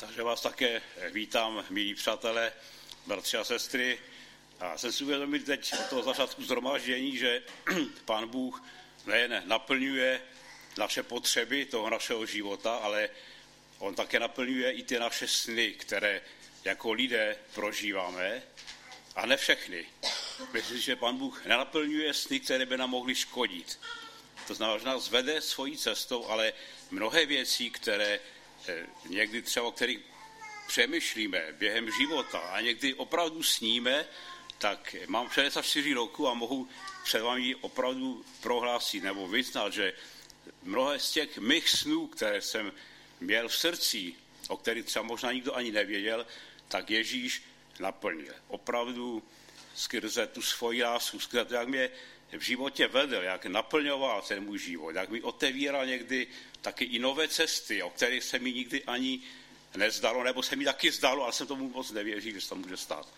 Takže vás také vítám, milí přátelé, bratři a sestry. A jsem si uvědomil teď od toho začátku zhromáždění, že Pán Bůh nejen naplňuje naše potřeby toho našeho života, ale On také naplňuje i ty naše sny, které jako lidé prožíváme, a ne všechny. Myslím, že Pán Bůh nenaplňuje sny, které by nám mohly škodit. To znamená, že nás vede svojí cestou, ale mnohé věci, které eh, někdy třeba, o kterých přemýšlíme během života a někdy opravdu sníme, tak mám 64 roku a mohu před vámi opravdu prohlásit nebo vyznat, že mnohé z těch mých snů, které jsem měl v srdci, o kterých třeba možná nikdo ani nevěděl, tak Ježíš naplnil. Opravdu skrze tu svoji lásku, skrze to, jak mě v životě vedl, jak naplňoval ten můj život, jak mi otevíral někdy taky i nové cesty, o kterých se mi nikdy ani nezdalo, nebo se mi taky zdalo, ale jsem tomu moc nevěřil, že se to může stát.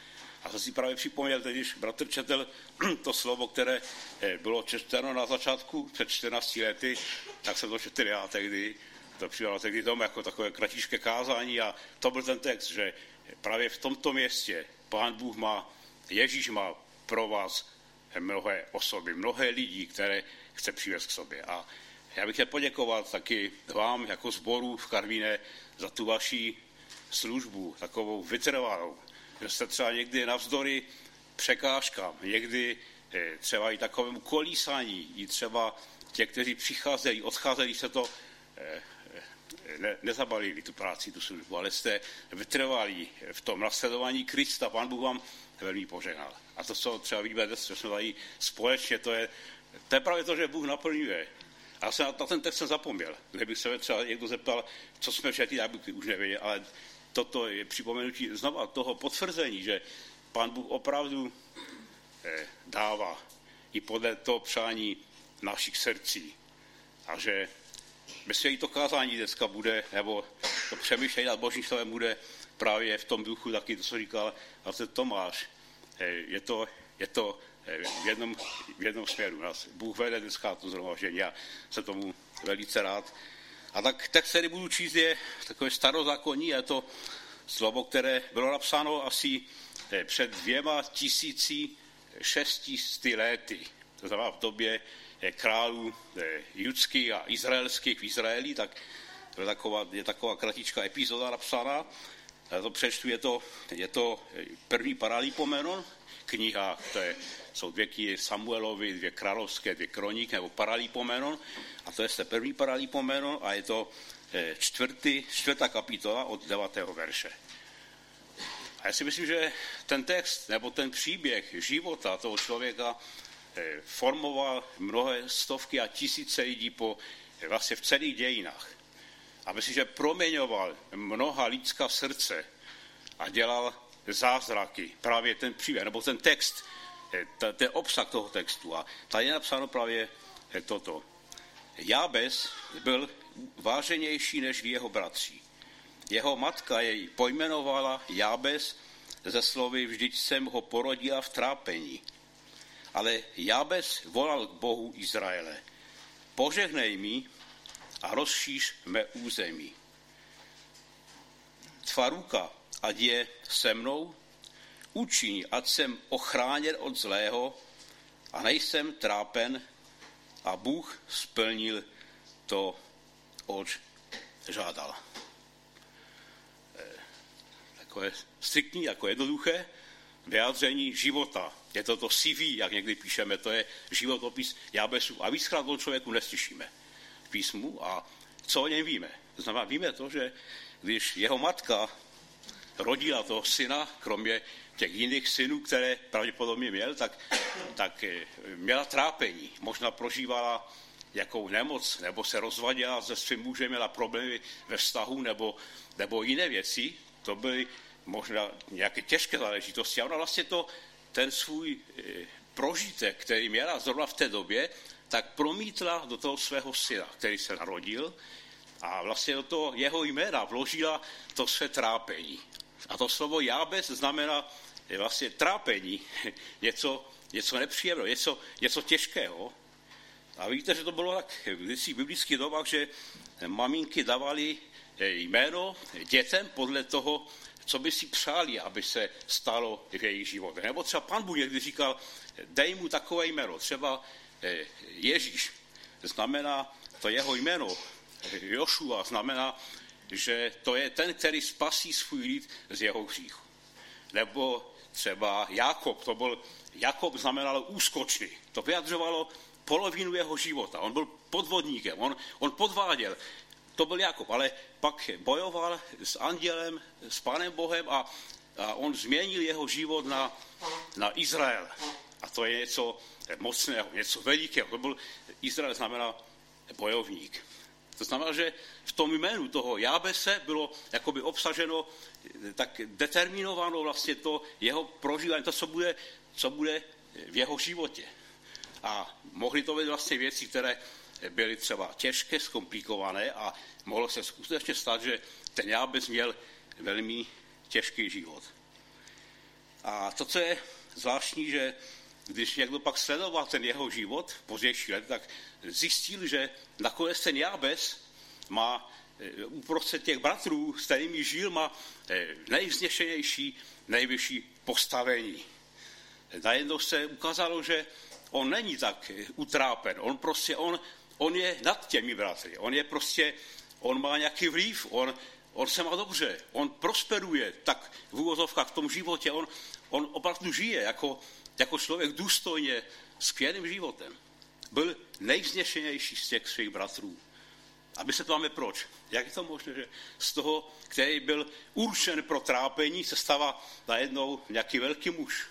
A jsem si právě připomněl, když bratr četl to slovo, které eh, bylo čteno na začátku před 14 lety, tak jsem to četl já tehdy, to přijalo tehdy dom jako takové kratičké kázání a to byl ten text, že právě v tomto městě pán Bůh má, Ježíš má pro vás mnohé osoby, mnohé lidí, které chce přivést k sobě. A já bych chtěl poděkovat taky vám jako sboru v Karvíne za tu vaši službu, takovou vytrvalou, že jste třeba někdy navzdory překážkám, někdy eh, třeba i takovému kolísání, i třeba těch, kteří přicházejí, odcházejí se to eh, ne, nezabalili tu práci, tu službu, ale jste vytrvali v tom nasledování Krista. Pán Bůh vám velmi požehnal. A to, co třeba vidíme dnes, co jsme tady společně, to je, to je právě to, že Bůh naplňuje. A já jsem na ten text jsem zapomněl. Kdybych se třeba někdo zeptal, co jsme četli, já bych už nevěděl, ale toto je připomenutí znova toho potvrzení, že Pán Bůh opravdu eh, dává i podle toho přání našich srdcí. A že Myslím, že i to kázání dneska bude, nebo to přemýšlení nad Božím slovem bude právě v tom duchu taky, to, co říkal vlastně Tomáš. Je to, je to v jednom, v jednom směru. Nás Bůh vede dneska to zhromaždění Já jsem tomu velice rád. A tak text, který budu číst, je takové starozákonní, je to slovo, které bylo napsáno asi před dvěma tisíci šestisty lety. To znamená v době králů judských a izraelských v Izraeli, tak je taková, je taková kratičká epizoda napsaná. Já to přečtu, je to, je to první paralipomenon, kniha, to je, jsou dvě knihy Samuelovi, dvě královské, dvě kroníky, nebo paralipomenon, a to je ten první paralipomenon a je to eh, čtvrtý, čtvrtá kapitola od devátého verše. A já si myslím, že ten text nebo ten příběh života toho člověka Eh, formoval mnohé stovky a tisíce lidí po, eh, vlastně v celých dějinách. A myslím, že proměňoval mnoha lidská srdce a dělal zázraky. Právě ten příběh, nebo ten text, eh, ten obsah toho textu. A tady je napsáno právě toto. Jábez byl váženější než jeho bratři. Jeho matka jej pojmenovala Jábez ze slovy vždyť jsem ho porodila v trápení ale Jabes volal k Bohu Izraele. Požehnej mi a rozšíř mé území. Tvá ruka, ať je se mnou, učiň, ať jsem ochráněn od zlého a nejsem trápen a Bůh splnil to, oč žádal. Eh, takové striktní, jako jednoduché vyjádření života je to to CV, jak někdy píšeme, to je životopis Jabesu. A víckrát o člověku neslyšíme písmu a co o něm víme. To znamená, víme to, že když jeho matka rodila toho syna, kromě těch jiných synů, které pravděpodobně měl, tak, tak eh, měla trápení. Možná prožívala jakou nemoc, nebo se rozvadila se svým mužem, měla problémy ve vztahu, nebo, nebo jiné věci. To byly možná nějaké těžké záležitosti. A ona vlastně to ten svůj eh, prožitek, který měla zrovna v té době, tak promítla do toho svého syna, který se narodil a vlastně do toho jeho jména vložila to své trápení. A to slovo jábez znamená vlastně trápení, něco, něco nepříjemného, něco, něco těžkého. A víte, že to bylo tak v biblických dobách, že maminky dávali jméno dětem podle toho, co by si přáli, aby se stalo v jejich životech. Nebo třeba pan Bůh někdy říkal, dej mu takové jméno, třeba eh, Ježíš, znamená to jeho jméno, Jošua, znamená, že to je ten, který spasí svůj lid z jeho hříchu. Nebo třeba Jakob, to byl, Jakob znamenal úskočný. To vyjadřovalo polovinu jeho života. On byl podvodníkem, on, on podváděl. To byl Jakob, ale pak bojoval s andělem, s Panem Bohem a, a on změnil jeho život na, na Izrael. A to je něco mocného, něco velikého. To byl, Izrael znamená bojovník. To znamená, že v tom jménu toho Jábese bylo jakoby obsaženo, tak determinováno vlastně to jeho prožívání, to, co bude, co bude v jeho životě. A mohly to být vlastně věci, které byly třeba těžké, zkomplikované a mohlo se skutečně stát, že ten Jábes měl velmi těžký život. A to, co je zvláštní, že když někdo pak sledoval ten jeho život v pozdější let, tak zjistil, že nakonec ten Jábes má eh, uprostřed těch bratrů, s kterými žil, má eh, nejvznešenější, nejvyšší postavení. Najednou se ukázalo, že on není tak eh, utrápen, on prostě, on, on je nad těmi bratry, on je prostě, on má nějaký vliv, on, on se má dobře, on prosperuje, tak v úvozovkách v tom životě, on, on opravdu žije jako, jako člověk důstojně, skvělým životem. Byl nejvznešenější z těch svých bratrů. A my se ptáme proč. Jak je to možné, že z toho, který byl určen pro trápení, se stává najednou nějaký velký muž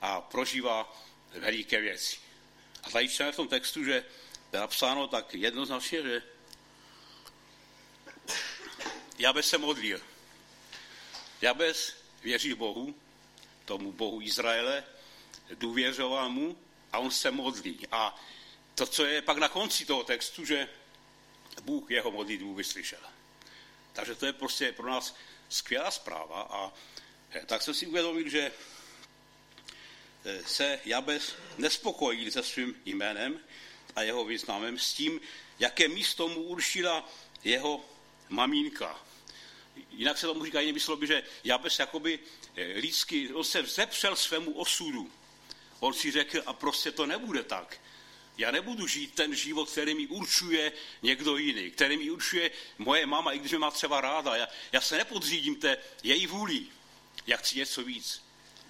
a prožívá veliké věci. A tady čteme v tom textu, že je napsáno tak jednoznačně, že Jabes se modlil. Jabes věří Bohu, tomu Bohu Izraele, důvěřoval mu a on se modlí. A to, co je pak na konci toho textu, že Bůh jeho modlitbu vyslyšel. Takže to je prostě pro nás skvělá zpráva a eh, tak jsem si uvědomil, že eh, se Jabes nespokojí se svým jménem a jeho významem s tím, jaké místo mu určila jeho maminka. Jinak se tomu říká jinými slovy, že Jabes jakoby eh, lidsky, on se vzepřel svému osudu. On si řekl, a prostě to nebude tak. Já nebudu žít ten život, který mi určuje někdo jiný, který mi určuje moje mama, i když mě má třeba ráda. Já, já se nepodřídím té její vůli. Já chci něco víc.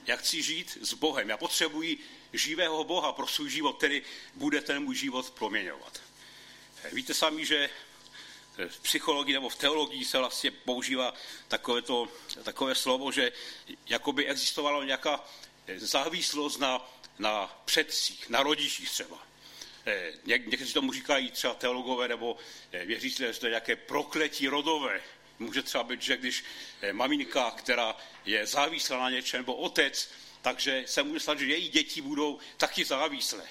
Já chci žít s Bohem. Já potřebuji živého Boha pro svůj život, který bude ten můj život proměňovat. Víte sami, že v psychologii nebo v teologii se vlastně používá takové, to, takové slovo, že jakoby existovala nějaká závislost na, na předcích, na rodičích třeba. Eh, něk, někteří tomu říkají třeba teologové nebo eh, věřící, že to je nějaké prokletí rodové. Může třeba být, že když eh, maminka, která je závislá na něčem, nebo otec, takže se může stát, že její děti budou taky závislé.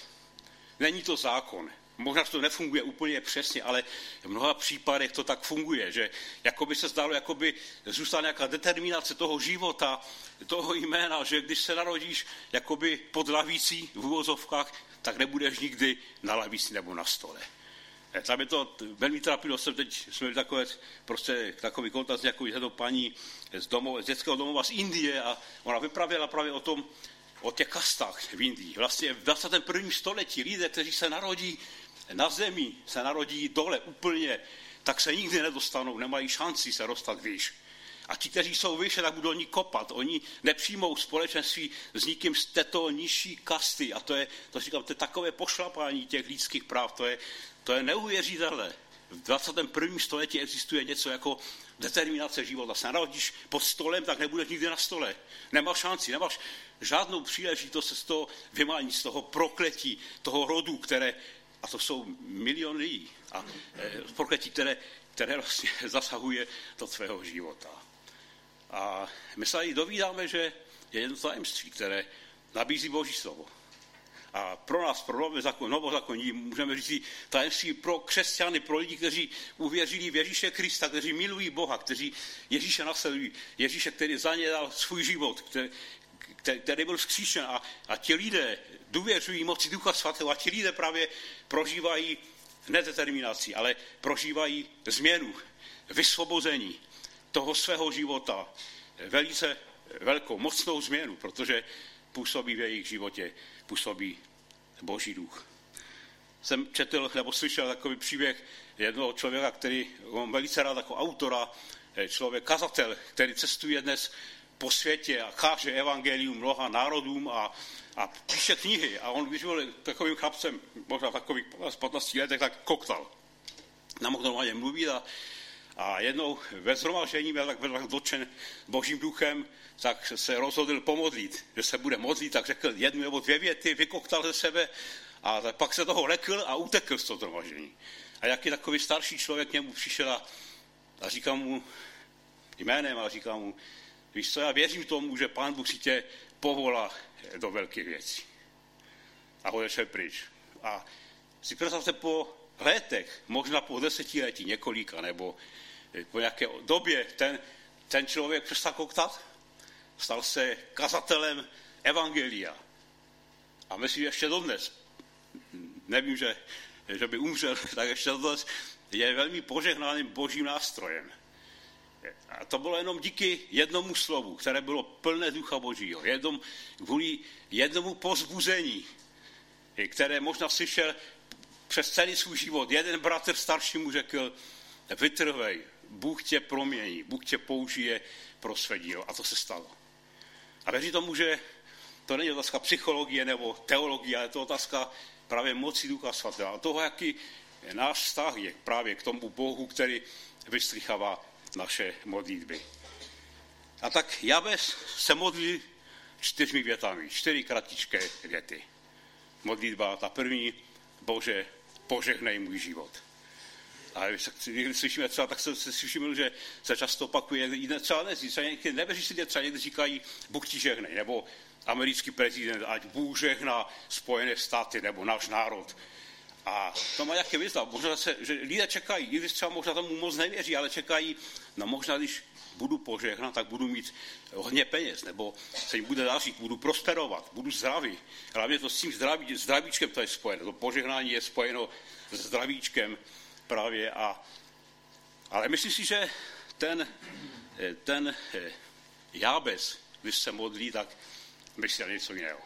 Není to zákon. Možná to nefunguje úplně přesně, ale v mnoha případech to tak funguje, že jako by se zdálo, jako by zůstala nějaká determinace toho života, toho jména, že když se narodíš jakoby pod lavící v úvozovkách, tak nebudeš nikdy na lavici nebo na stole. Eh, tam je to velmi trapilo, jsem teď, jsme takové, prostě takový kontakt s nějakou jednou paní z, domov, z dětského domova z Indie a ona vypravěla právě o tom, o těch kastách v Indii. Vlastně v 21. století lidé, kteří se narodí na zemi, se narodí dole úplně, tak se nikdy nedostanou, nemají šanci se dostat výš. A ti, kteří jsou vyšší, tak budou oni kopat. Oni nepřijmou společenství s nikým z této nižší kasty. A to je, to říkám, to je takové pošlapání těch lidských práv. To je, to je neuvěřitelné. V 21. století existuje něco jako determinace života. Se narodíš pod stolem, tak nebudeš nikdy na stole. Nemáš šanci, nemáš žádnou příležitost se z toho vymání, z toho prokletí, toho rodu, které, a to jsou miliony lidí, a e, prokletí, které, které vlastně zasahuje do tvého života. A my se tady dovídáme, že je jedno tajemství, které nabízí Boží slovo. A pro nás, pro nové zákon, novozákonní, můžeme říct tajemství pro křesťany, pro lidi, kteří uvěřili v Ježíše Krista, kteří milují Boha, kteří Ježíše nasledují. Ježíše, který za ně dal svůj život, který, který byl vzkříšen a, a ti lidé důvěřují moci Ducha Svatého a ti lidé právě prožívají nedeterminaci, ale prožívají změnu vysvobození toho svého života velice velkou, mocnou změnu, protože působí v jejich životě, působí Boží duch. Jsem četl nebo slyšel takový příběh jednoho člověka, který mám velice rád jako autora, člověk, kazatel, který cestuje dnes po světě a káže evangelium mnoha národům a, a píše knihy. A on, když byl takovým chlapcem, možná takových 15 letech, tak koktal. Nemohl normálně mluvit a, a jednou ve zhromaždění byl tak, byl tak dotčen božím duchem, tak se rozhodl pomodlit, že se bude modlit, tak řekl jednu nebo dvě věty, vykoktal ze sebe a pak se toho lekl a utekl z toho zhromaždění. A jaký takový starší člověk k němu přišel a, a říká mu jménem a říká mu, víš co, já věřím tomu, že pán Bůh si tě povolá do velkých věcí. A odešel pryč. A si představte po letech, možná po desetiletí několika, nebo po nějaké době, ten, ten člověk přestal koktat, stal se kazatelem evangelia. A myslím, že ještě dodnes, nevím, že, že by umřel, tak ještě dodnes je velmi požehnaným božím nástrojem. A to bylo jenom díky jednomu slovu, které bylo plné ducha božího. Jednom, kvůli jednomu pozbuzení, které možná slyšel přes celý svůj život. Jeden bratr starší mu řekl, vytrvej, Bůh tě promění, Bůh tě použije pro své dílo. A to se stalo. A věří tomu, že to není otázka psychologie nebo teologie, ale je to otázka právě moci Ducha Svatého. A toho, jaký náš vztah je právě k tomu Bohu, který vystřichává naše modlitby. A tak Jabes se modlil čtyřmi větami, čtyři kratičké věty. Modlitba, ta první, Bože, požehnej můj život. A když slyšíme třeba, tak se, se slyšíme, že se často opakuje, třeba ne, třeba někdy nevěřící třeba někdy říkají, Bůh ti žehnej, nebo americký prezident, ať Bůh žehná Spojené státy, nebo náš národ. A to má nějaký význam. Možná, se, že lidé čekají, i když třeba možná tomu moc nevěří, ale čekají, no možná, když budu požehnat, tak budu mít hodně peněz, nebo se jim bude dařit, budu prosperovat, budu zdravý. Hlavně to s tím zdraví, zdravíčkem to je spojeno. To požehnání je spojeno s zdravíčkem právě. A, ale myslím si, že ten, ten Jábez, když se modlí, tak myslel něco jiného.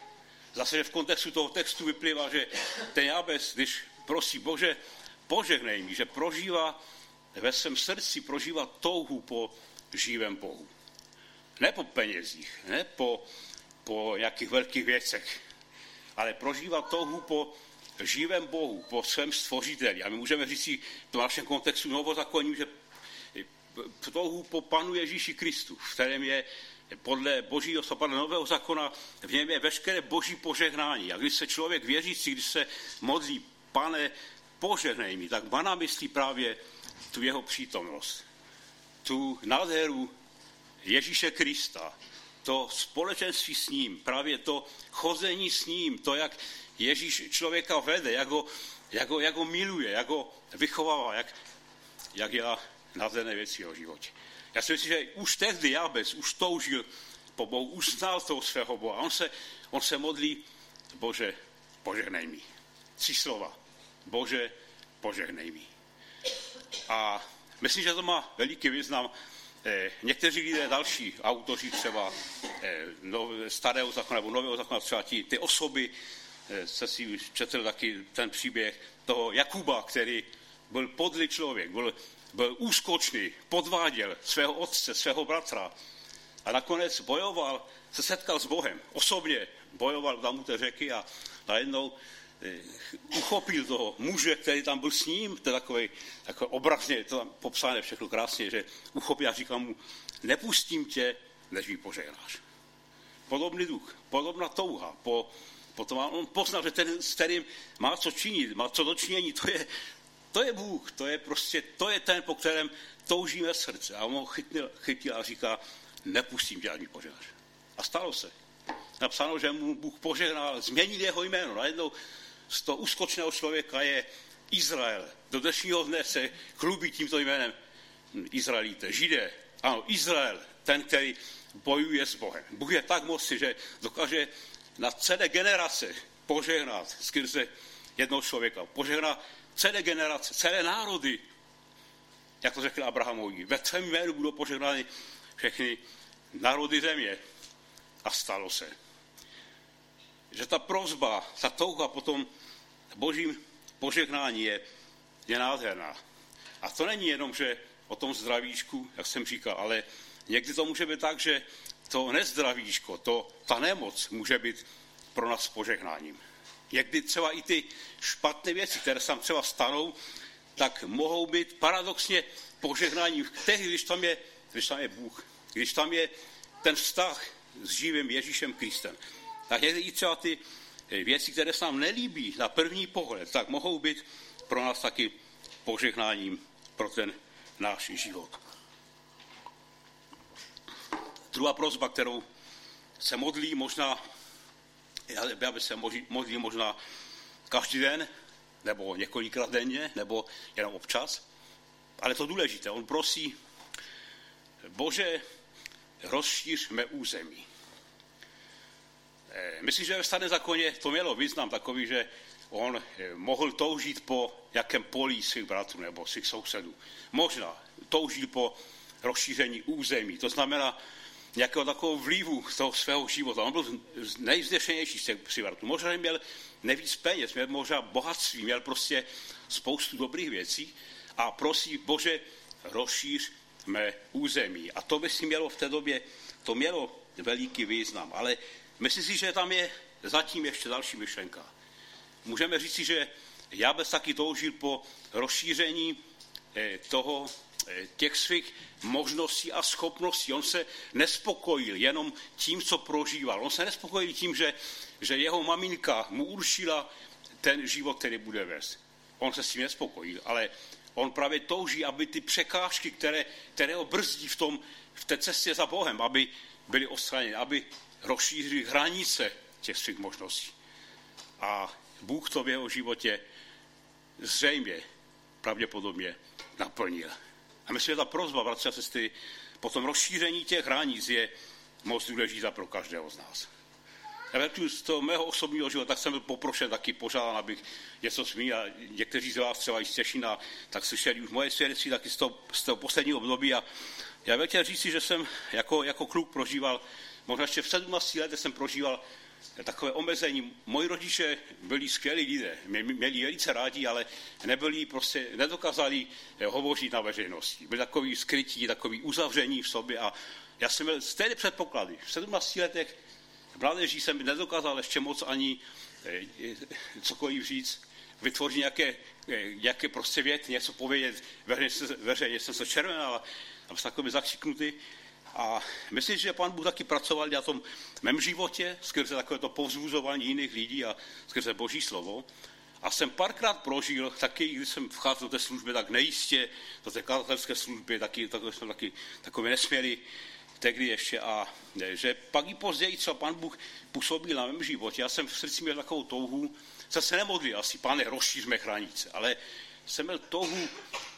Zase že v kontextu toho textu vyplývá, že ten Jábez, když prosí Bože, požehnej mi, že prožívá ve svém srdci, prožívá touhu po živém Bohu. Ne po penězích, ne po, po nějakých velkých věcech, ale prožívá touhu po živém Bohu, po svém stvořiteli. A my můžeme říct si v našem kontextu novozakoním, že touhu po Panu Ježíši Kristu, v kterém je podle božího podle nového zákona, v něm je veškeré boží požehnání. A když se člověk věřící, když se modlí, pane, požehnej mi, tak má na myslí právě tu jeho přítomnost. Tu nádheru Ježíše Krista, to společenství s ním, právě to chození s ním, to, jak Ježíš člověka vede, jak ho, jak ho, jak ho miluje, jak ho vychovává, jak, jak dělá nádherné věci jeho životě. Já si myslím, že už tehdy Jabez už toužil po Bohu, už znal toho svého Boha. On se, on se modlí, Bože, požehnej mi. Tři slova. Bože, požehnej mi. A myslím, že to má veliký význam. Eh, někteří lidé, další autoři třeba eh, starého zákona nebo nového zákona, třeba ti, ty osoby, eh, se si četl taky ten příběh toho Jakuba, který byl podlý člověk, byl byl úskočný, podváděl svého otce, svého bratra a nakonec bojoval, se setkal s Bohem. Osobně bojoval tam u té řeky a najednou uchopil toho muže, který tam byl s ním, to je takový, takový obrazně, to tam popsané všechno krásně, že uchopil a říkal mu, nepustím tě, než mi požehnáš. Podobný duch, podobná touha po, potom on poznal, že ten, s kterým má co činit, má co dočinění, to je, to je Bůh, to je prostě, to je ten, po kterém toužíme srdce. A on ho chytil, chytil a říká, nepustím tě, ani požehnáš. A stalo se. Napsáno, že mu Bůh požehnal, změnil jeho jméno. Najednou z toho úskočného člověka je Izrael. Do dnešního dne se chlubí tímto jménem Izraelíte, Židé. Ano, Izrael, ten, který bojuje s Bohem. Bůh je tak mocný, že dokáže na celé generace požehnat skrze jednoho člověka. Požehná celé generace, celé národy. jak to řekl Abrahamovi. Ve tvém jménu budou požehnány všechny národy země. A stalo se. Že ta prozba, ta touha potom božím požehnání je, je nádherná. A to není jenom, že o tom zdravíčku, jak jsem říkal, ale někdy to může být tak, že to nezdravíčko, to, ta nemoc může být pro nás požehnáním. Někdy třeba i ty špatné věci, které se tam třeba stanou, tak mohou být paradoxně požehnáním tehdy, když tam je, když tam je Bůh, když tam je ten vztah s živým Ježíšem Kristem. Tak někdy i třeba ty věci, které se nám nelíbí na první pohled, tak mohou být pro nás taky požehnáním pro ten náš život. Druhá prozba, kterou se modlí možná, já by se modlí možná každý den, nebo několikrát denně, nebo jenom občas, ale to důležité. On prosí, Bože, rozšíř mé území. Eh, myslím, že ve starém zákoně to mělo význam takový, že on eh, mohl toužit po jakém polí svých bratrů nebo svých sousedů. Možná toužil po rozšíření území, to znamená nějakého takového vlivu toho svého života. On byl nejvznešenější z těch bratrů. Možná měl nejvíc peněz, měl možná bohatství, měl prostě spoustu dobrých věcí a prosí, Bože, rozšíř mé území. A to by si mělo v té době, to mělo veliký význam. Ale myslím si, že tam je zatím ještě další myšlenka. Můžeme říct si, že Jabes taky toužil po rozšíření eh, toho, eh, těch svých možností a schopností. On se nespokojil jenom tím, co prožíval. On se nespokojil tím, že, že jeho maminka mu určila ten život, který bude vést. On se s tím nespokojil, ale on právě touží, aby ty překážky, které, které ho brzdí v, tom, v té cestě za Bohem, aby byly odstraněny, aby rozšířili hranice těch svých možností. A Bůh to v jeho životě zřejmě, pravděpodobně naplnil. A myslím, že ta prozba, bratři a sestry, po tom rozšíření těch hranic je moc důležitá pro každého z nás. Já z toho mého osobního života, tak jsem byl poprošen taky požádán, abych něco zmínil. A někteří z vás třeba i z Těšina, tak slyšeli už moje svědectví taky z toho, z toho posledního období. A já bych chtěl říct že jsem jako, jako kluk prožíval, možná ještě v 17 letech jsem prožíval takové omezení. Moji rodiče byli skvělí lidé, měli velice rádi, ale nebyli prostě, nedokázali eh, hovořit na veřejnosti. Byli takový skrytí, takový uzavření v sobě a já jsem měl stejné předpoklady. V 17 letech mládeží jsem nedokázal ještě moc ani eh, cokoliv říct, vytvořit nějaké, eh, nějaké prostě vět, něco povědět, veřejně, veřejně jsem se červenal a jsem takový zakřiknutý. A myslím, že pan Bůh taky pracoval na tom mém životě, skrze takové to povzbuzování jiných lidí a skrze Boží slovo. A jsem párkrát prožil, taky když jsem vcházel do té služby, tak nejistě, do té kazatelské služby, taky, takové jsme taky takové nesměli tehdy ještě. A že pak i později, co pan Bůh působil na mém životě, já jsem v srdci měl takovou touhu, se se nemodlil asi, pane, rozšíř mé hranice, ale jsem měl touhu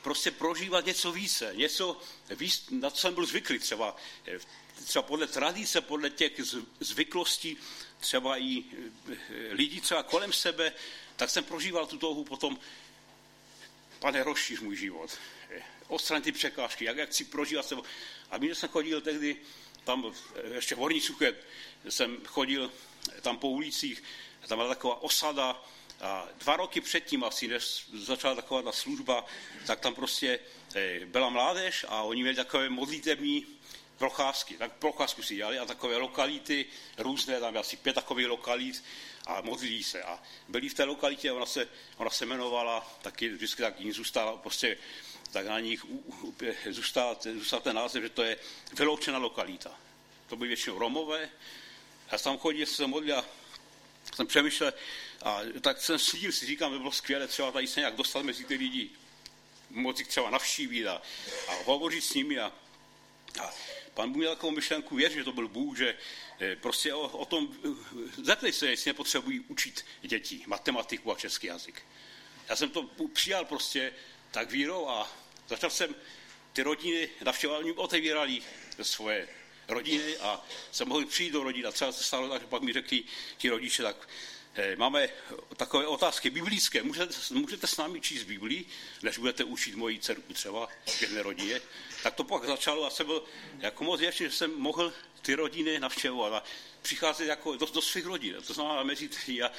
prostě prožívat něco více, něco víc, na co jsem byl zvyklý, třeba, eh, třeba podle tradice, podle těch zvyklostí, třeba i eh, lidí třeba kolem sebe, tak jsem prožíval tu touhu potom, pane, rozšíř můj život, eh, odstran ty překážky, jak, jak chci prožívat se. A když jsem chodil tehdy, tam ještě v Horní Suche, jsem chodil tam po ulicích, tam byla taková osada, dva roky předtím asi, než začala taková ta služba, tak tam prostě eh, byla mládež a oni měli takové modlitební procházky. Tak procházku si dělali a takové lokality různé, tam asi pět takových lokalit a modlili se. A byli v té lokalitě, ona se, ona se jmenovala, taky vždycky tak jim zůstala prostě tak na nich zůstal, zůstal ten název, že to je vyloučená lokalita. To byly většinou Romové. Já jsem chodil, jsem modlil a jsem přemýšlel, a tak jsem svíl, si říkám, by bylo skvělé třeba tady se nějak dostat mezi ty lidi, moci třeba navštívit a, a hovořit s nimi. A, a pan Bůh měl takovou myšlenku, věř, že to byl Bůh, že eh, prostě o, o tom, eh, zeptej se, jestli nepotřebují učit děti matematiku a český jazyk. Já jsem to přijal prostě tak vírou a začal jsem ty rodiny navštěvovat, oni otevírali svoje rodiny a jsem mohl přijít do rodin a třeba se stalo tak, že pak mi řekli ti rodiče, tak máme takové otázky biblické. Můžete, můžete s námi číst Biblii, než budete učit moji dceru třeba jedné rodině? Tak to pak začalo a jsem byl jako moc věčný, že jsem mohl ty rodiny navštěvovat a přicházet jako do, do svých rodin, to znamená mezi ty a,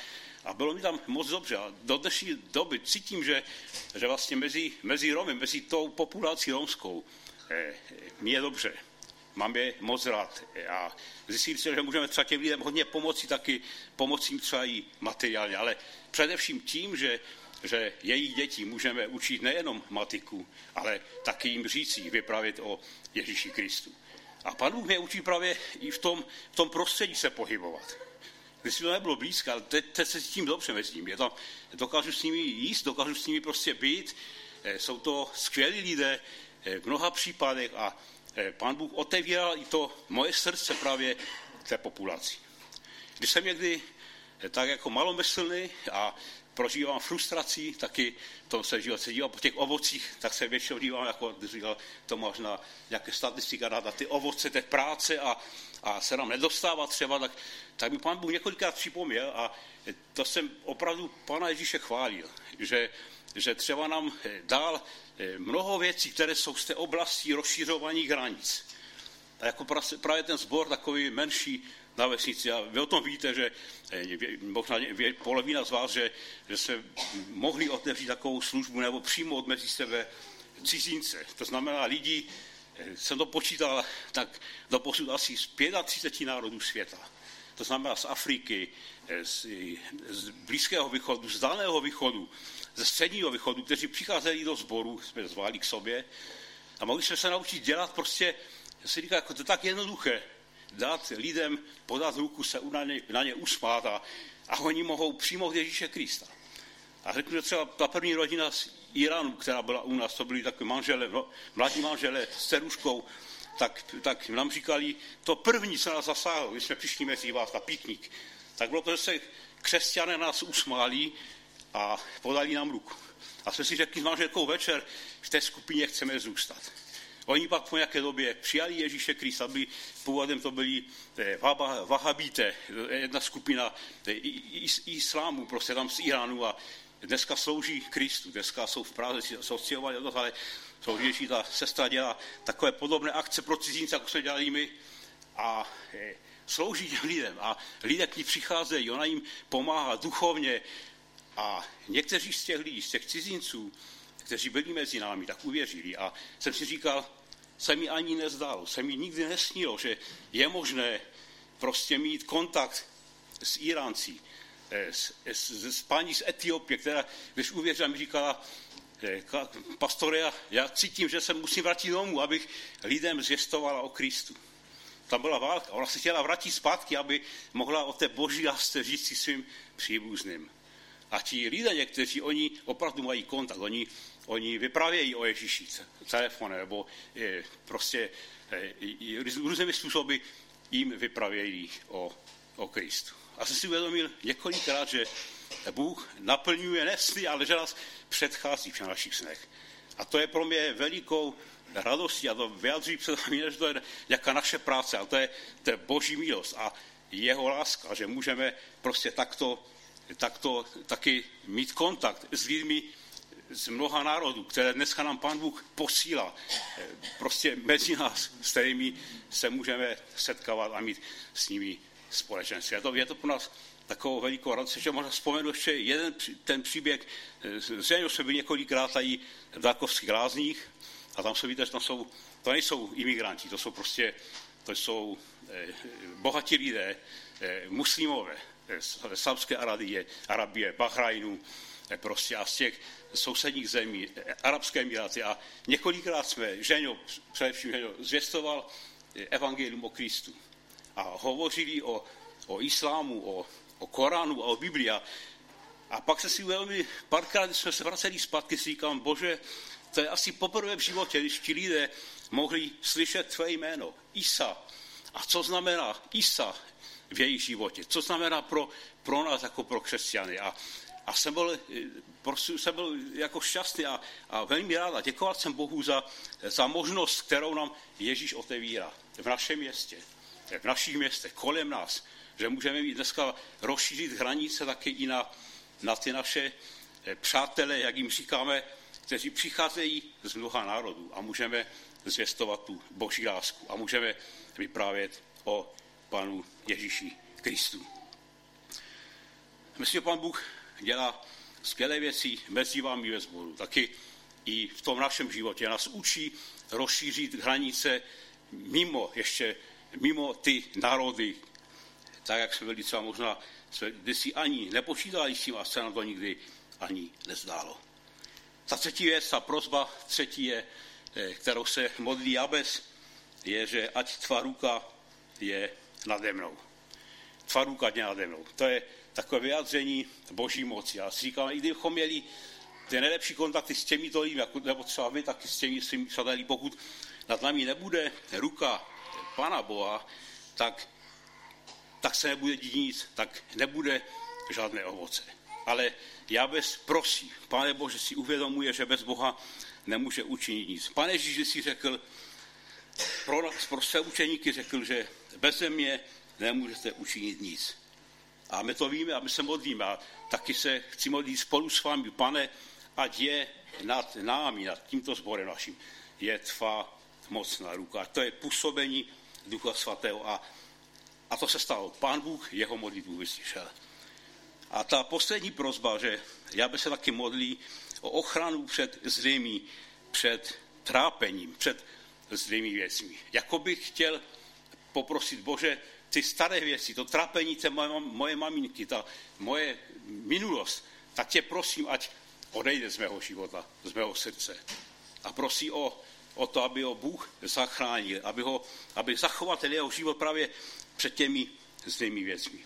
a bylo mi tam moc dobře. A do dnešní doby cítím, že, že vlastně mezi, mezi Romy, mezi tou populací romskou, eh, mi je dobře mám je moc rád. A zjistili se, že můžeme třeba těm lidem hodně pomoci, taky pomoci jim třeba i materiálně, ale především tím, že, že jejich děti můžeme učit nejenom matiku, ale taky jim říci, vypravit o Ježíši Kristu. A pan Bůh mě učí právě i v tom, v tom prostředí se pohybovat. Když to nebylo blízko, ale teď, teď se cítím dobře mezi nimi. tam, dokážu s nimi jíst, dokážu s nimi prostě být. Eh, jsou to skvělí lidé eh, v mnoha případech a pán Bůh otevíral i to moje srdce právě té populaci. Když jsem někdy eh, tak jako malomyslný a prožívám frustrací, taky to se, se dívám po těch ovocích, tak se většinou dívám, jako říkal Tomáš, na nějaké statistiky, na ty ovoce té práce a, a se nám nedostává třeba, tak, tak mi pán Bůh několikrát připomněl a to jsem opravdu pana Ježíše chválil, že, že třeba nám eh, dál Eh, mnoho věcí, které jsou z té oblasti rozšířování hranic. A jako právě ten sbor takový menší na vesnici. A vy o tom víte, že eh, možná polovina z vás, že, že se mohli otevřít takovou službu nebo přijmout mezi sebe cizince. To znamená lidi, eh, jsem to počítal, tak do posud asi z 35 národů světa. To znamená z Afriky, z, z Blízkého východu, z Daného východu, ze středního východu, kteří přicházeli do sboru, jsme zvali k sobě a mohli jsme se naučit dělat prostě, si říká, jako to tak jednoduché, dát lidem, podat ruku, se na ně, na ně usmát a, a oni mohou přijmout Ježíše Krista. A řeknu, že třeba ta první rodina z Iránu, která byla u nás, to byli takové manžele, mladí manžele s ceruškou, tak, tak nám říkali, to první, co nás zasáhlo, když jsme přišli mezi vás na piknik, tak bylo to, že se křesťané nás usmáli, a podali nám ruku. A jsme si řekli s manželkou večer, v té skupině chceme zůstat. Oni pak po nějaké době přijali Ježíše Krista, byli, původem to byli eh, vahabíte, jedna skupina eh, islámu, prostě tam z Iránu a dneska slouží Kristu, dneska jsou v Praze sociovali, ale slouží, ta sestra dělá takové podobné akce pro cizince, jako jsme dělali my a eh, slouží lidem a lidé k ní přicházejí, ona jim pomáhá duchovně, a někteří z těch lidí, z těch cizinců, kteří byli mezi námi, tak uvěřili. A jsem si říkal, se mi ani nezdalo, se mi nikdy nesnilo, že je možné prostě mít kontakt s Iránci, eh, s, s, s paní z Etiopie, která, když uvěřila, mi říkala, eh, pastore, já cítím, že se musím vrátit domů, abych lidem zvěstovala o Kristu. Tam byla válka. Ona se chtěla vrátit zpátky, aby mohla o té boží lásce říct si svým příbuzným. A ti lidé někteří, oni opravdu mají kontakt, oni, oni vypravějí o Ježíši telefonem, nebo je, prostě je, různými způsoby jim vypravějí o, o Kristu. A jsem si uvědomil několikrát, že Bůh naplňuje nesny, ale že nás předchází v našich snech. A to je pro mě velikou radostí a to vyjadří před mě, že to je jaká naše práce, a to je, to je boží milost a jeho láska, že můžeme prostě takto tak to taky mít kontakt s lidmi z mnoha národů, které dneska nám Pán Bůh posílá eh, prostě mezi nás, s kterými se můžeme setkávat a mít s nimi společenství. Je to, je to pro nás takovou velikou radost, že možná vzpomenu ještě jeden ten příběh. Eh, zřejmě jsme byli několikrát tady v Dákovských lázních a tam se víte, že tam jsou, to nejsou imigranti, to jsou prostě, to jsou eh, bohatí lidé, muslimové, z Saudské Arabie, Arabie, Bahrajnu, eh, prostě a z těch sousedních zemí, eh, Arabské Emiráty. A několikrát jsme Ženio, především Ženio, zvěstoval eh, evangelium o Kristu. A hovořili o, o islámu, o, o Koránu a o Biblii. A pak se si uvědomili, párkrát, jsme se vraceli zpátky, si říkám, bože, to je asi poprvé v životě, když ti lidé mohli slyšet tvé jméno, Isa. A co znamená Isa? V jejich životě. Co znamená pro, pro nás jako pro křesťany. A, a jsem byl, prostě jsem byl jako šťastný a, a velmi rád a děkoval jsem Bohu za, za možnost, kterou nám Ježíš otevírá v našem městě, v našich městech, kolem nás, že můžeme mít dneska rozšířit hranice taky i na, na ty naše eh, přátelé, jak jim říkáme, kteří přicházejí z mnoha národů a můžeme zvěstovat tu boží lásku a můžeme vyprávět o panu Ježíši Kristu. Myslím, že pan Bůh dělá skvělé věci mezi vámi ve sboru, taky i v tom našem životě. Nás učí rozšířit hranice mimo ještě, mimo ty národy, tak jak jsme byli třeba možná, jsme si ani nepočítali s tím a se nám to nikdy ani nezdálo. Ta třetí věc, ta prozba třetí je, eh, kterou se modlí Jabes, je, že ať tvá ruka je nade mnou. Ruka je nade mnou. To je takové vyjádření boží moci. Já si říkám, i kdybychom měli ty nejlepší kontakty s těmito lidmi, jako, nebo třeba vy taky s těmi svými přáteli, pokud nad námi nebude ruka Pana Boha, tak, tak se nebude dít nic, tak nebude žádné ovoce. Ale já bez prosí, pane Bože, si uvědomuje, že bez Boha nemůže učinit nic. Pane Ježíš si řekl, pro, pro své učeníky řekl, že bez mě nemůžete učinit nic. A my to víme a my se modlíme. A taky se chci modlit spolu s vámi, pane, ať je nad námi, nad tímto sborem naším, je tvá mocná ruka. To je působení Ducha Svatého. A, a to se stalo. Pán Bůh jeho modlitbu vyslyšel. A ta poslední prozba, že já bych se taky modlí o ochranu před zlými, před trápením, před zlými věcmi. Jako bych chtěl poprosit Bože, ty staré věci, to trápení té moje, moje maminky, ta moje minulost, tak tě prosím, ať odejde z mého života, z mého srdce. A prosí o, o to, aby ho Bůh zachránil, aby, ho, aby zachoval ten jeho život právě před těmi zlými věcmi.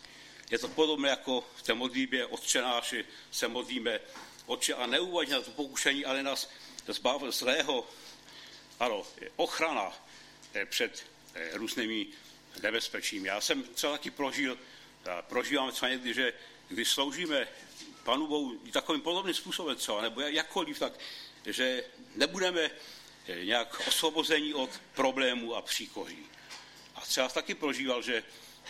Je to podobné jako v té modlitbě odčenáši se modlíme, Otče, a neuvaď na to pokušení, ale nás zbav zlého. Ano, ochrana eh, před různými nebezpečím. Já jsem třeba taky prožil, prožívám třeba někdy, že když sloužíme Panu Bohu takovým podobným způsobem třeba, nebo jakkoliv, tak, že nebudeme eh, nějak osvobození od problémů a příkoří. A třeba taky prožíval, že,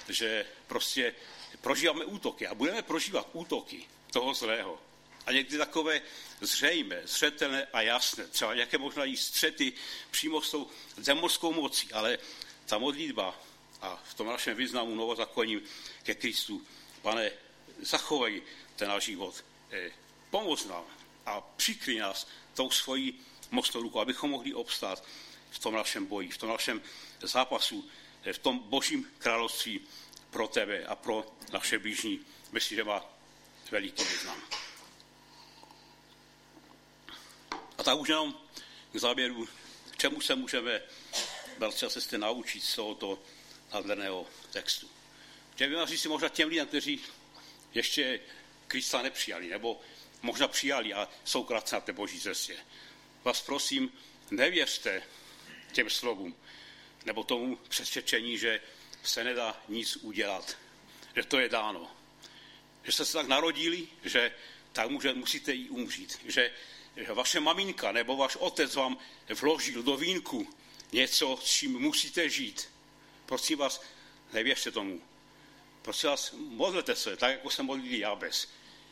že prostě prožíváme útoky a budeme prožívat útoky toho zlého. A někdy takové zřejmé, zřetelné a jasné, třeba nějaké možná i střety přímo s tou zemorskou mocí, ale ta modlitba a v tom našem významu novozakoním ke Kristu, pane, zachovej ten náš život, eh, pomoz nám a přikry nás tou svojí mocnou rukou, abychom mohli obstát v tom našem boji, v tom našem zápasu, eh, v tom božím království pro tebe a pro naše blížní. Myslím, že má veliký význam. A tak už jenom k závěru, čemu se můžeme, bratři a sestry, naučit z tohoto nádherného textu. Chtěl bych říct si možná těm lidem, kteří ještě Krista nepřijali, nebo možná přijali a jsou krátce na té boží cestě. Vás prosím, nevěřte těm slovům, nebo tomu přesvědčení, že se nedá nic udělat, že to je dáno. Že jste se tak narodili, že tak může, musíte jí umřít. Že, že vaše maminka nebo váš otec vám vložil do vínku něco, s čím musíte žít. Prosím vás, nevěřte tomu. Prosím vás, modlete se, tak jako se modlili Jabes.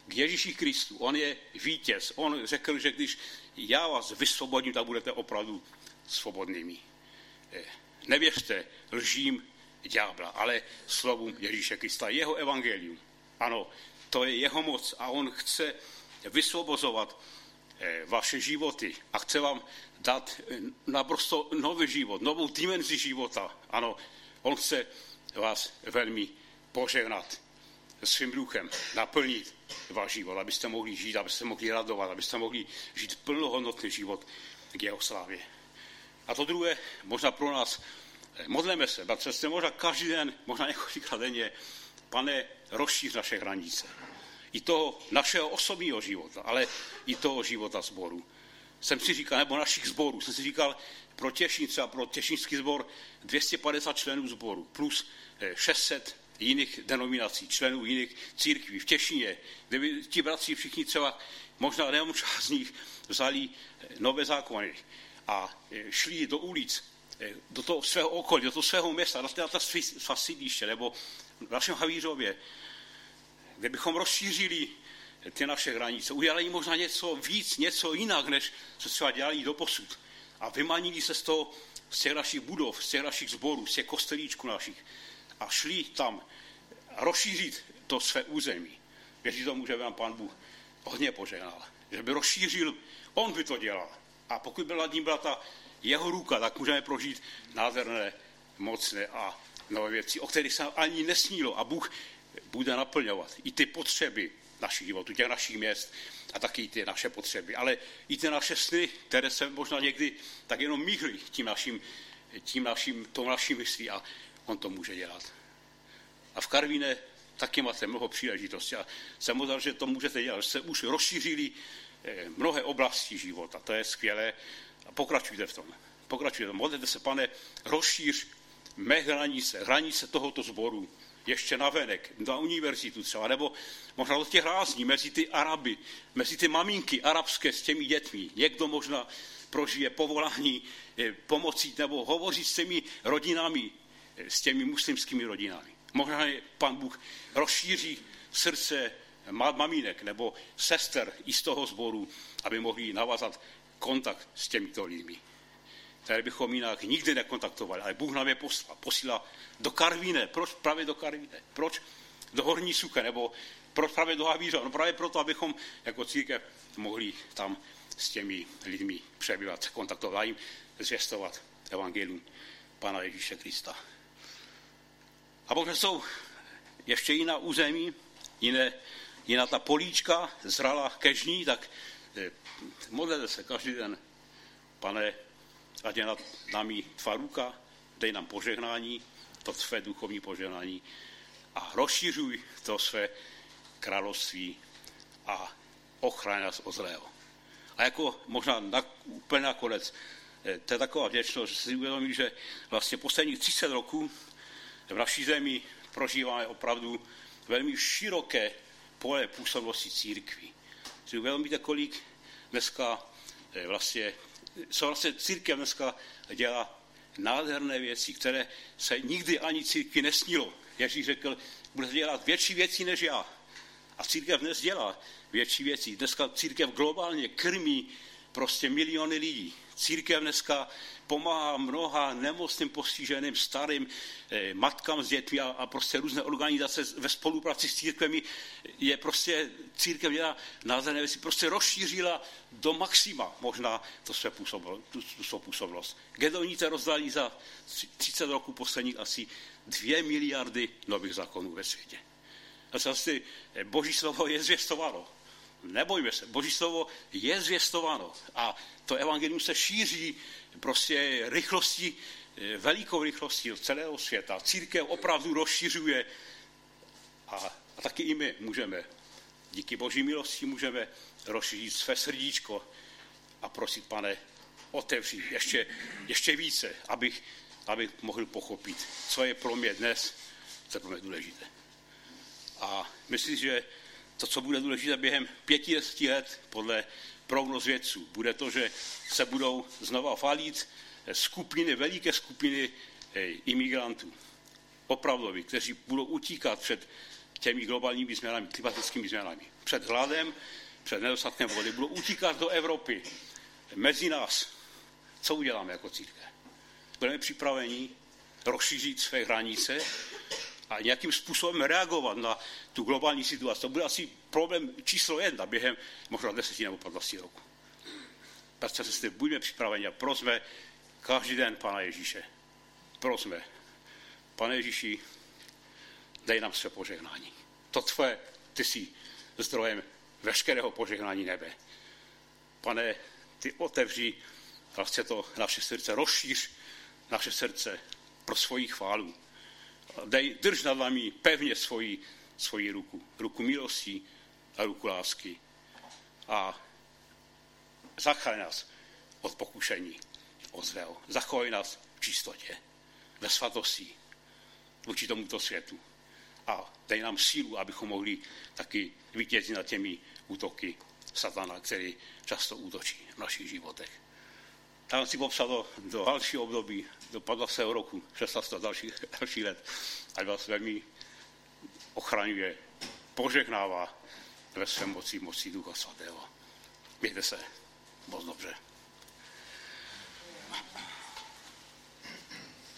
K Ježíši Kristu. On je vítěz. On řekl, že když já vás vysvobodím, tak budete opravdu svobodnými. Eh, nevěřte lžím ďábla, ale slovům Ježíše Krista, jeho evangelium. Ano, to je jeho moc a on chce vysvobozovat eh, vaše životy a chce vám dát eh, naprosto nový život, novou dimenzi života. Ano, on chce vás velmi požehnat svým duchem, naplnit váš život, abyste mohli žít, abyste mohli radovat, abyste mohli žít plnohodnotný život k jeho slávě. A to druhé, možná pro nás, modleme se, bratře, jste možná každý den, možná několikrát denně, pane, rozšíř naše hranice. I toho našeho osobního života, ale i toho života sboru. Jsem si říkal, nebo našich sborů, jsem si říkal, pro Těšín, třeba pro Těšínský sbor 250 členů sboru plus 600 eh, jiných denominací, členů jiných církví. V Těšíně, kde by ti bratři všichni třeba, možná jenom část z nich, vzali eh, nové zákony a eh, šli do ulic do toho svého okolí, do toho svého města, na ta svá sídliště, nebo v našem Havířově, kde bychom rozšířili ty naše hranice, udělali možná něco víc, něco jinak, než se třeba dělali do posud. A vymanili se z toho, z těch našich budov, z těch našich zborů, z těch kostelíčků našich a šli tam rozšířit to své území. Věří tomu, že vám pan Bůh hodně požehnal. Že by rozšířil, on by to dělal. A pokud byla nad ním byla ta jeho ruka, tak můžeme prožít nádherné, mocné a nové věci, o kterých se ani nesnílo. A Bůh bude naplňovat i ty potřeby našich životů, těch našich měst a taky ty naše potřeby. Ale i ty naše sny, které se možná někdy tak jenom míhly tím naším, tím naším, tou naší myslí a on to může dělat. A v Karvíne taky máte mnoho příležitostí a moc že to můžete dělat, že se už rozšířili eh, mnohé oblasti života. To je skvělé a pokračujte v tom. Pokračujte. Modlete se, pane, rozšíř mé hranice, hranice tohoto sboru, ještě na venek, na univerzitu třeba, nebo možná do těch rázní, mezi ty Araby, mezi ty maminky arabské s těmi dětmi. Někdo možná prožije povolání eh, pomocí nebo hovoří s těmi rodinami, eh, s těmi muslimskými rodinami. Možná pan Bůh rozšíří srdce mamínek nebo sester i z toho sboru, aby mohli navázat kontakt s těmito lidmi které bychom jinak nikdy nekontaktovali. Ale Bůh nám je poslal, posílá do Karvíne. Proč právě do Karvíne? Proč do Horní Suke? Nebo proč právě do Havířa? No právě proto, abychom jako církev mohli tam s těmi lidmi přebývat, kontaktovat jim, zvěstovat evangelium Pana Ježíše Krista. A možná jsou ještě jiná území, jiné, jiná ta políčka zrala kežní, tak eh, modlete se každý den, pane, ať je nad námi tvá ruka, dej nám požehnání, to své duchovní požehnání a rozšiřuj to své království a ochraň nás od zlého. A jako možná na, úplně nakonec, eh, to je taková vděčnost, že si uvědomí, že vlastně posledních 30 roků v naší zemi prožíváme opravdu velmi široké pole působnosti církví. Si uvědomíte, kolik dneska eh, vlastně co vlastně církev dneska dělá nádherné věci, které se nikdy ani církvi nesnilo. Ježíš řekl, bude dělat větší věci než já. A církev dnes dělá větší věci. Dneska církev globálně krmí prostě miliony lidí. Církev dneska pomáhá mnoha nemocným, postiženým, starým, eh, matkám s dětmi a, a prostě různé organizace ve spolupráci s církvemi. Je prostě, církev dělá nádherné věci, prostě rozšířila do maxima možná to své tu, tu svou působnost. Gedoníte rozdali za 30 roků posledních asi 2 miliardy nových zákonů ve světě. A zase eh, boží slovo je zvěstováno. Nebojme se, boží slovo je zvěstováno a to evangelium se šíří prostě rychlostí, eh, velikou rychlostí celého světa. Církev opravdu rozšiřuje a, a taky i my můžeme, díky boží milosti můžeme rozšířit své srdíčko a prosit, pane, otevři ještě, ještě více, abych, abych mohl pochopit, co je pro mě dnes, co je pro mě důležité. A myslím, že to, co bude důležité během pěti let, podle prognoz vědců, bude to, že se budou znova falit skupiny, veliké skupiny eh, imigrantů, opravdoví, kteří budou utíkat před těmi globálními změnami, klimatickými změnami, před hladem, před nedostatkem vody, budou utíkat do Evropy, mezi nás. Co uděláme jako církev? Budeme připraveni rozšířit své hranice a nějakým způsobem reagovat na tu globální situaci. To bude asi problém číslo jedna během možná 10 nebo 15 roku. Bratře, sestry, buďme připraveni a prosme každý den Pana Ježíše. Prosme. Pane Ježíši, dej nám své požehnání. To tvoje, ty jsi zdrojem veškerého požehnání nebe. Pane, ty otevří vlastně to naše srdce, rozšíř naše srdce pro svoji chválu dej, drž nad námi pevně svoji, svoji ruku, ruku milosti a ruku lásky. A zachraň nás od pokušení, od zlého. Zachovej nás v čistotě, ve svatosti, vůči tomuto světu. A dej nám sílu, abychom mohli taky vítězit nad těmi útoky satana, který často útočí v našich životech. Tam si popsal do, dalšího období, do 15. roku, 16. další, další let, ať vás velmi ochraňuje, požehnává ve svém moci, moci Ducha Svatého. Mějte se moc dobře.